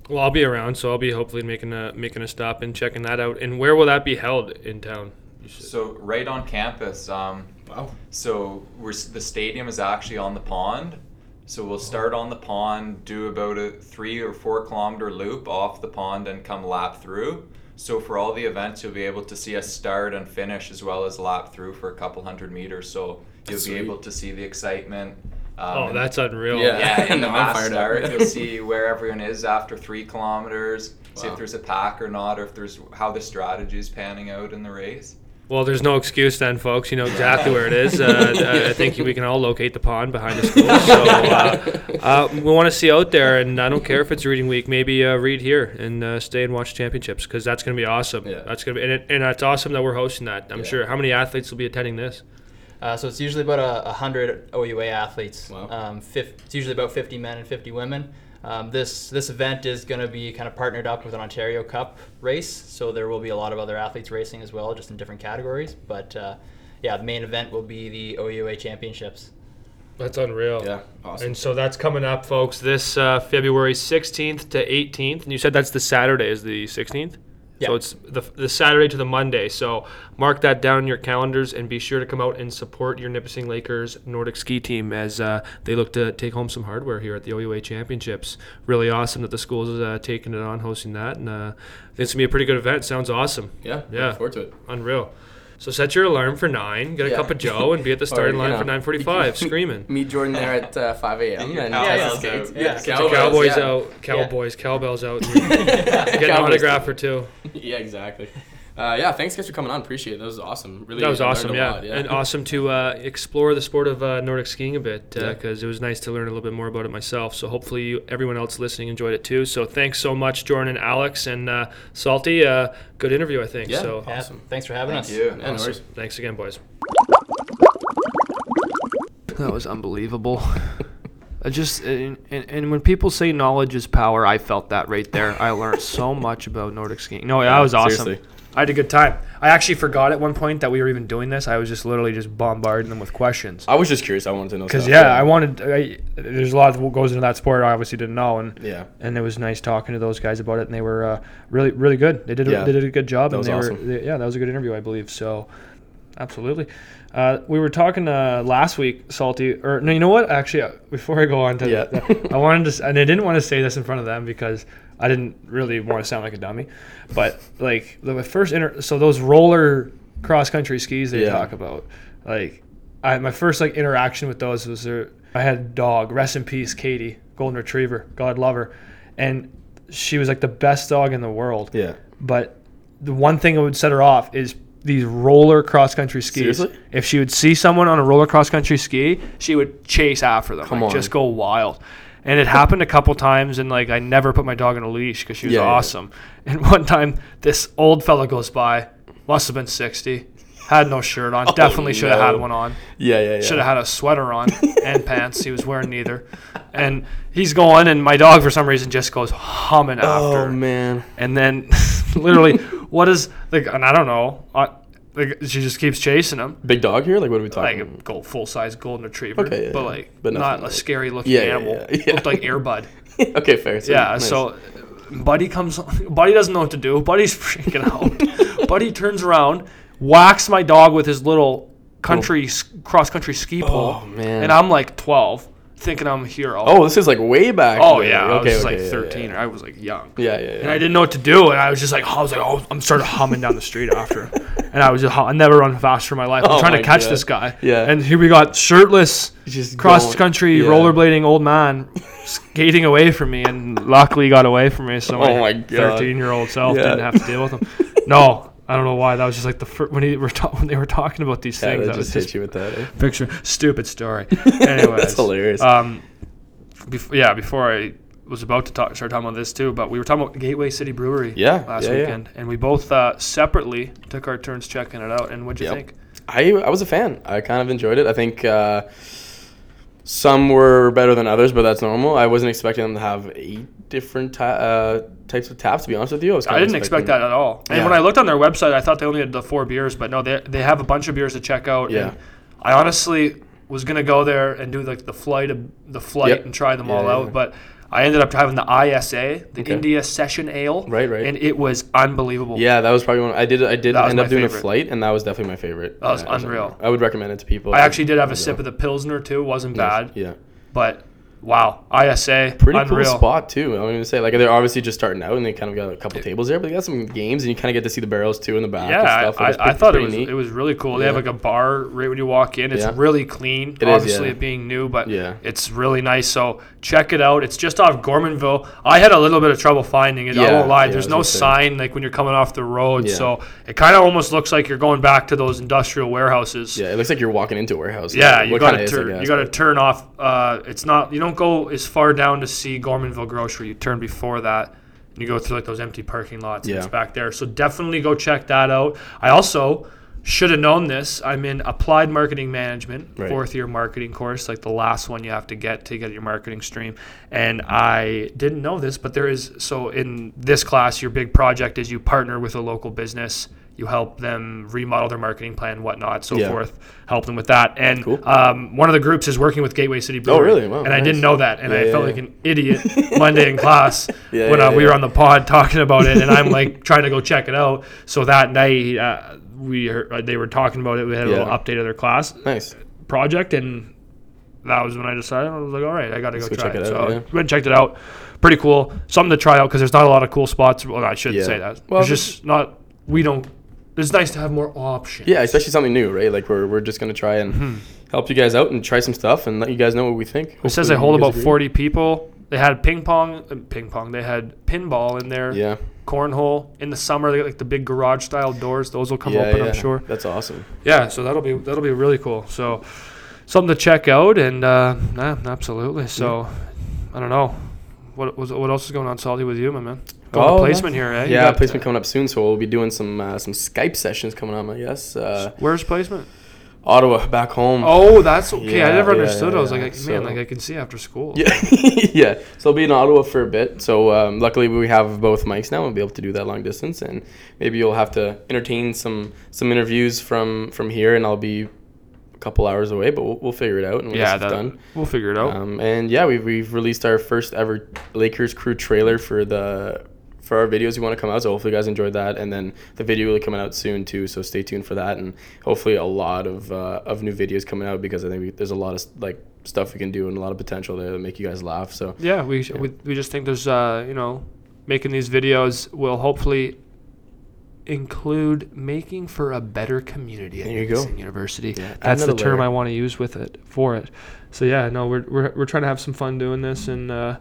Well, I'll be around, so I'll be hopefully making a making a stop and checking that out. And where will that be held in town? So right on campus. Um, Wow. So we're the stadium is actually on the pond. So we'll start on the pond, do about a three or four kilometer loop off the pond, and come lap through. So for all the events, you'll be able to see us start and finish as well as lap through for a couple hundred meters. So you'll Sweet. be able to see the excitement. Um, oh, and- that's unreal. Yeah. yeah, in the I'm mass start, you'll see where everyone is after three kilometers. See if there's a pack or not, or if there's how the strategy is panning out in the race. Well, there's no excuse then, folks. You know exactly where it is. Uh, I think we can all locate the pond behind the school. So uh, uh, we want to see out there, and I don't care if it's reading week. Maybe uh, read here and uh, stay and watch championships because that's going to be awesome. Yeah. That's going to be, and, it, and it's awesome that we're hosting that. I'm Yeah. sure. How many athletes will be attending this? Uh, so it's usually about a, a hundred OUA athletes. Wow. Um, fif- it's usually about 50 men and 50 women. Um, this this event is going to be kind of partnered up with an Ontario Cup race, so there will be a lot of other athletes racing as well, just in different categories. But uh, yeah, the main event will be the OUA Championships. That's unreal. Yeah. Awesome. And so that's coming up, folks, this uh, February 16th to 18th. And you said that's the Saturday, is the 16th? So it's the, the Saturday to the Monday. So mark that down in your calendars and be sure to come out and support your Nipissing Lakers Nordic ski team as uh, they look to take home some hardware here at the OUA Championships. Really awesome that the school is uh, taking it on, hosting that. And uh, it's going to be a pretty good event. Sounds awesome. yeah. Yeah. Forward to it. Unreal. So set your alarm for 9, get a Yeah. cup of Joe, and be at the starting you line know, for 9.45 screaming. Meet Jordan there at uh, 5 a.m. Get your and cowbells test skates. Yeah. Get your Cowboys yeah. out, cowboys, cowbells out. and Get an Cowboys autograph too. or two. yeah, exactly. Uh, yeah, thanks guys for coming on. Appreciate it. That was awesome. Really, That was awesome, a yeah. lot, and awesome to uh, explore the sport of uh, Nordic skiing a bit Yeah. because it was nice to learn a little bit more about it myself. So hopefully you, everyone else listening enjoyed it too. So thanks so much, Jordan and Alex and uh, Salty. Uh, good interview, I think. Yeah. So Yeah, Awesome. Thanks for having Thank us. you. Yeah, no awesome. worries. Thanks again, boys. That was unbelievable. I just and, and, and when people say knowledge is power, I felt that right there. I learned so much about Nordic skiing. No, that was awesome. seriously. I had a good time. I actually forgot at one point that we were even doing this. I was just literally just bombarding them with questions. I was just curious. I wanted to know. Because stuff, yeah, I wanted. I, there's a lot that goes into that sport. I obviously didn't know, and Yeah. and it was nice talking to those guys about it, and they were uh, really really good. They did a, Yeah. they did a good job, That and was they awesome. were they, yeah, that was a good interview, I believe. So absolutely. Uh, we were talking uh, last week, Salty, or no, you know what? Actually, uh, before I go on to Yeah. that, I wanted to, and I didn't want to say this in front of them because I didn't really want to sound like a dummy. But like the first inter, so those roller cross country skis they Yeah. talk about, like I my first like interaction with those was there. I had a dog, rest in peace, Katie, golden retriever, God love her, and she was like the best dog in the world. Yeah. But the one thing that would set her off is these roller cross country skis. Seriously? If she would see someone on a roller cross country ski, she would chase after them, Come like on. just go wild. And it happened a couple times, and like I never put my dog on a leash because she was Yeah, yeah. awesome. And one time, this old fella goes by, must have been sixty, had no shirt on, definitely should have had Oh, one on. Yeah, yeah, yeah. Should have had a sweater on and pants. He was wearing neither. And he's going, and my dog, for some reason, just goes humming after. Oh man. And then, literally, what is like? And I don't know. Uh, like she just keeps chasing him, Big dog here? Like what are we talking? like a gold, full size golden retriever, Okay, yeah, but like But not nothing a scary looking Yeah, yeah, animal. yeah, yeah. Looked like Air Bud. okay, fair. So, Yeah. nice. So, Buddy comes. Buddy doesn't know what to do. Buddy's freaking out. Buddy turns around, whacks my dog with his little country cross country ski oh, pole, Oh, man. and I'm like 12, thinking I'm a hero. Oh, this is like way back. Oh then. yeah, I was Okay, like yeah, 13, Yeah, or I was like young. yeah, yeah. yeah. And I didn't know what to do, and I was just like, I was like, oh, I'm started humming down the street after, and I was just, I never run faster in my life. I'm Oh trying to catch God. this guy. Yeah. And here we got shirtless, Just cross country yeah. rollerblading old man skating away from me, and luckily got away from me, so Oh my my 13 year old self didn't have to deal with him. No. I don't know why. That was just like the fir- when he were ta- when they were talking about these Yeah, things. that That was just just hit you with that. Eh? picture stupid story. Anyways, That's hilarious. um, bef- yeah, before I was about to talk, start talking about this too, but we were talking about Gateway City Brewery Yeah, last yeah, yeah. weekend, and we both uh, separately took our turns checking it out. And what'd you Yep. think? I I was a fan. I kind of enjoyed it. I think uh, some were better than others, but that's normal. I wasn't expecting them to have eight different ta- uh, types of taps. To be honest with you, I. I didn't expect that at all. And Yeah. when I looked on their website, I thought they only had the four beers, but no, they they have a bunch of beers to check out. Yeah. And I honestly was gonna go there and do like the flight of the flight Yep. and try them Yeah, all yeah, out, but. I ended up having the ISA, the Okay. India Session Ale, Right, right. and it was unbelievable. Yeah, that was probably one. I did. I did end up doing favorite. a flight, and that was definitely my favorite. That was Yeah, unreal. I would recommend it to people. I actually did have a sip of the Pilsner too. wasn't Nice. bad, Yeah, but wow, ISA, pretty unreal. cool spot too. I'm gonna say like they're obviously just starting out, and they kind of got a couple tables there, but they got some games, and you kind of get to see the barrels too in the back. and Yeah, stuff. I, and it's I, I thought it was neat. it was really cool. They have like a bar right when you walk in. It's Yeah. really clean. It is, Obviously, yeah. it being new, but Yeah. it's really nice. So check it out. It's just off Gormanville. I had a little bit of trouble finding it. I Yeah, won't lie. yeah, There's no sign like when you're coming off the road. Yeah. So it kind of almost looks like you're going back to those industrial warehouses. Yeah, it looks like you're walking into a warehouse. Yeah, Like, you got to turn. You got to turn off. Uh, it's not. You don't go as far down to see Gormanville Grocery. You turn before that. And you go through like those empty parking lots. And Yeah. it's back there. So definitely go check that out. I also should have known this. I'm in applied marketing management, Right. fourth year marketing course, like the last one you have to get to get your marketing stream. And I didn't know this, but there is. So in this class, your big project is you partner with a local business. You help them remodel their marketing plan, whatnot, so Yeah. forth. Help them with that. And Cool. um, one of the groups is working with Gateway City Brewery. really? Wow, and I didn't know that, and Yeah, I yeah, felt like an idiot Monday in class when uh, we were on the pod talking about it, and I'm like trying to go check it out. So that night, uh, we heard, uh, they were talking about it. We had a Yeah. little update of their class Nice. project, and that was when I decided I was like, all right, I got to go go try check it. it so out, I yeah. went and checked it out. Pretty cool. Something to try out because there's not a lot of cool spots. Well, I shouldn't Yeah. say that. Well, there's just not. We don't. It's nice to have more options. Yeah, especially something new, right? Like we're, we're just gonna try and Mm-hmm. help you guys out and try some stuff and let you guys know what we think. It says Hopefully they hold about agree. 40 people. They had ping pong, uh, ping pong. They had pinball in there. Yeah. Cornhole in the summer. They got like the big garage style doors. Those will come yeah, open, yeah. I'm sure. That's awesome. Yeah, so that'll be that'll be really cool. So something to check out, and uh, nah, absolutely. So I don't know what was what else is going on, Salty, with you, my man. Going Oh, placement here, eh? Yeah, got, placement coming up soon, so we'll be doing some uh, some Skype sessions coming up. I guess uh, Where's placement? Ottawa, back home. Oh, that's okay. I never yeah, understood. yeah, I was yeah. like, man, So- like I can see after school. Yeah, yeah. So I'll be in Ottawa for a bit. So um, luckily we have both mics now. We'll be able to do that long distance, and maybe you'll have to entertain some some interviews from from here, and I'll be a couple hours away, but we'll, we'll figure it out and yeah, that, done. we'll figure it out. Um, and yeah, we've, we've released our first ever Lakers crew trailer for the for our videos we want to come out. So hopefully you guys enjoyed that, and then the video will be coming out soon too. So stay tuned for that, and hopefully a lot of uh, of new videos coming out because I think we, there's a lot of like stuff we can do and a lot of potential there to make you guys laugh. So Yeah, we, we we just think there's uh you know making these videos will hopefully include making for a better community at There you go. University. Yeah, That's the term layer. I want to use with it for it. So yeah, no, we're we're we're trying to have some fun doing this and uh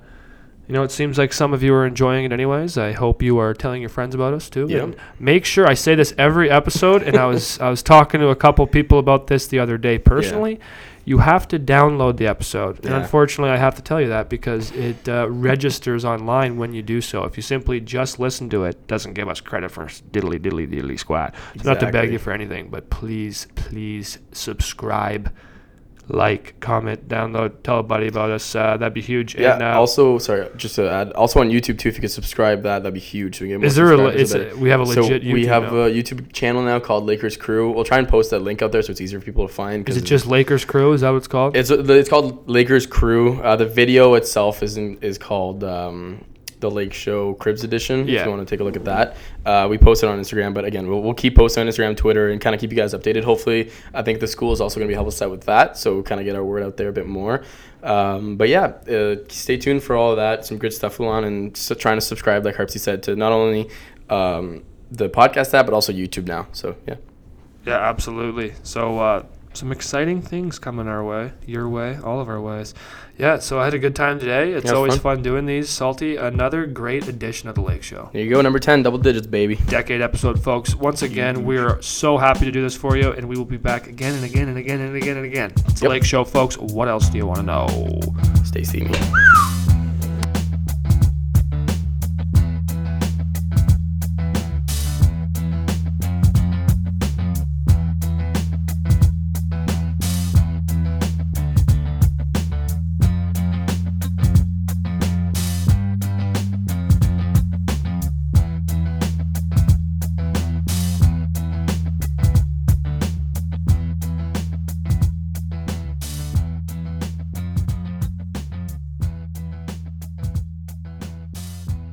you know, it seems like some of you are enjoying it anyways. I hope you are telling your friends about us too. Yep. And make sure I say this every episode and I was I was talking to a couple people about this the other day personally. Yeah. You have to download the episode. And unfortunately, I have to tell you that because it uh, registers online when you do so. If you simply just listen to it, doesn't give us credit for diddly diddly diddly squat. So not to beg you for anything, but please, please subscribe, like, comment, download, tell a buddy about us. Uh, that'd be huge. yeah. And, uh, also, sorry, just to add, also on YouTube too. If you could subscribe, that that'd be huge. So we get more is there a, is it, we have a so legit YouTube we have now. a YouTube channel now called Lakers Crew. We'll try and post that link out there so it's easier for people to find. Is it just Lakers Crew? Is that what it's called? It's it's called Lakers Crew. Uh, the video itself is in, is called um, the Lake Show Cribs Edition. Yeah. If you want to take a look at that, uh, we post it on Instagram. But again, we'll, we'll keep posting on Instagram, Twitter, and kind of keep you guys updated. Hopefully, I think the school is also going to be helping us out with that, so kind of get our word out there a bit more. Um, but yeah, uh, stay tuned for all of that. Some good stuff going on, and s trying to subscribe, like Harpsy said, to not only um, the podcast app but also YouTube now. So yeah. Yeah, absolutely. So uh, some exciting things coming our way, your way, all of our ways. Yeah, so I had a good time today. It's Yeah, always fun. fun. doing these. Salty, another great edition of the Lake Show. There you go, number ten, double digits, baby. Decade episode, folks. Once again, we're so happy to do this for you, and we will be back again and again and again and again and again. It's the Lake Show, folks. What else do you want to know? Stay steamy.